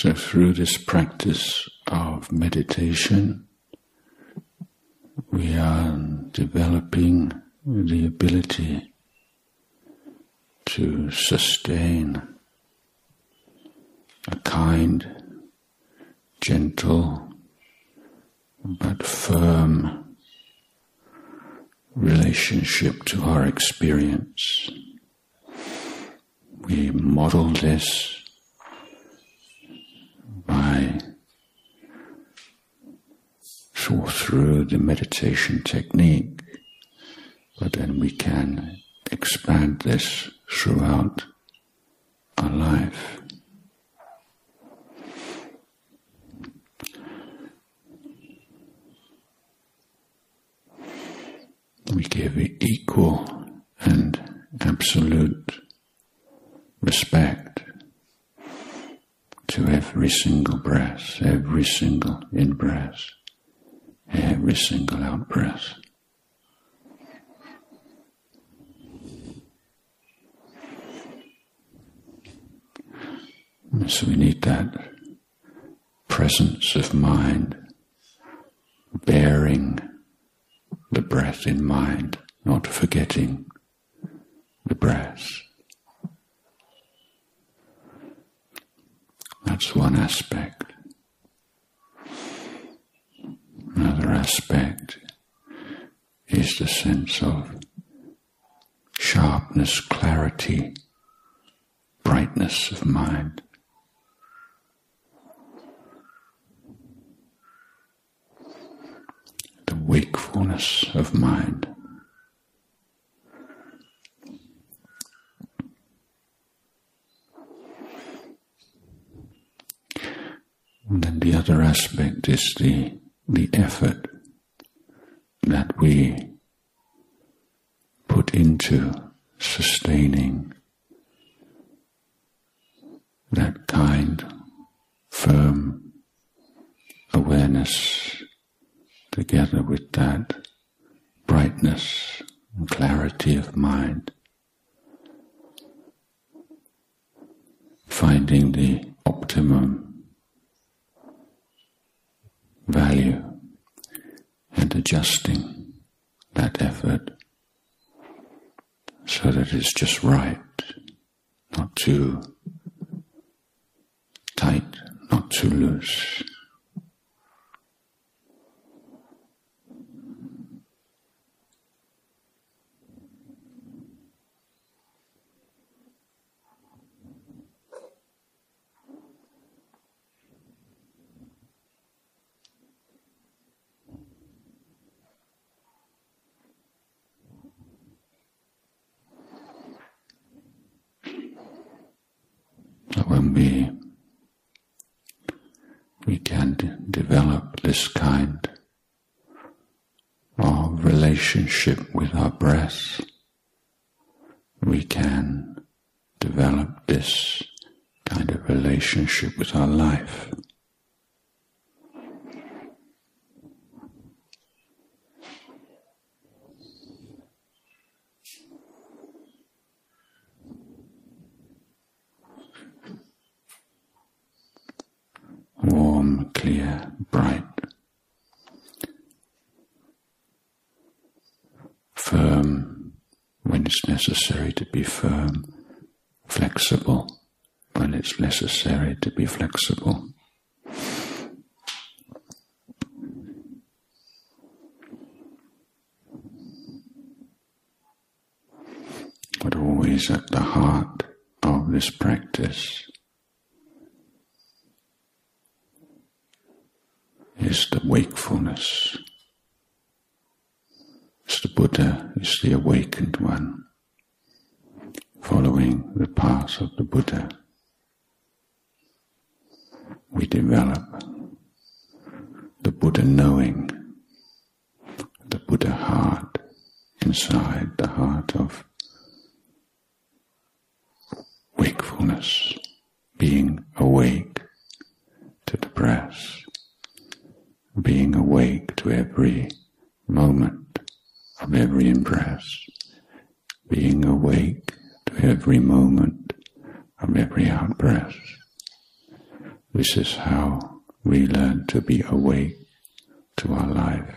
So, through this practice of meditation, we are developing the ability to sustain a kind, gentle, but firm relationship to our experience. We model this through the meditation technique, but then we can expand this throughout our life. We give equal and absolute respect to every single breath, every single in breath, every single out breath. So we need that presence of mind, bearing the breath in mind, not forgetting the breath. That's one aspect. Aspect is the sense of sharpness, clarity, brightness of mind. The wakefulness of mind. And then the other aspect is the, the effort that we put into sustaining that kind, firm awareness together with that brightness and clarity of mind. Finding the optimum value adjusting that effort so that it's just right, not too tight, not too loose. We can develop this kind of relationship with our breath, we can develop this kind of relationship with our life. Warm, clear, bright, firm when it's necessary to be firm, flexible when it's necessary to be flexible. But always at the heart of this practice is the wakefulness. It's the Buddha, is the awakened one, following the path of the Buddha. We develop the Buddha knowing, the Buddha heart inside the heart of wakefulness, being awake to every moment of every impress, being awake to every moment of every outbreath. This is how we learn to be awake to our life.